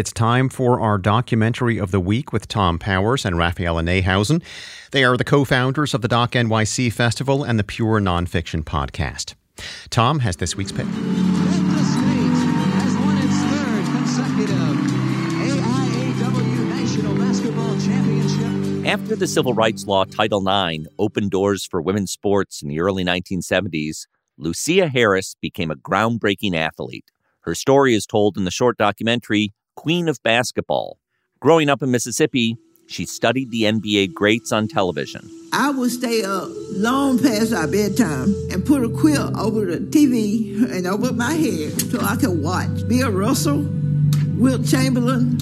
It's time for our documentary of the week with Tom Powers and Raphaela Neihausen. They are the co founders of the Doc NYC Festival and the Pure Nonfiction Podcast. Tom has this week's pick. The state has won its third consecutive AIAW National Basketball Championship. After the Civil Rights Law Title IX opened doors for women's sports in the early 1970s, Lusia Harris became a groundbreaking athlete. Her story is told in the short documentary Queen of Basketball. Growing up in Mississippi, she studied the NBA greats on television. I would stay up long past our bedtime and put a quilt over the TV and over my head so I could watch Bill Russell, Wilt Chamberlain,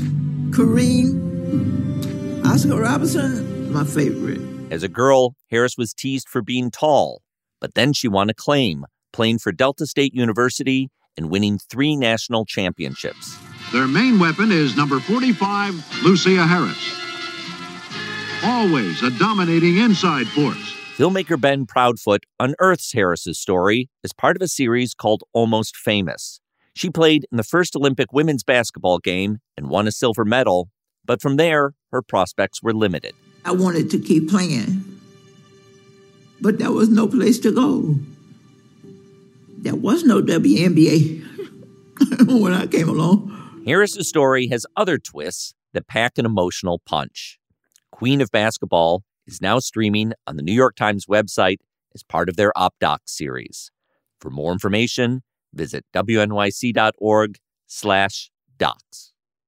Kareem, Oscar Robertson, my favorite. As a girl, Harris was teased for being tall, but then she won acclaim, playing for Delta State University and winning three national championships. Their main weapon is number 45, Lusia Harris. Always a dominating inside force. Filmmaker Ben Proudfoot unearths Harris's story as part of a series called Almost Famous. She played in the first Olympic women's basketball game and won a silver medal, but from there, her prospects were limited. I wanted to keep playing, but there was no place to go. There was no WNBA when I came along. Harris's story has other twists that pack an emotional punch. Queen of Basketball is now streaming on the New York Times website as part of their OpDoc series. For more information, visit wnyc.org slash docs.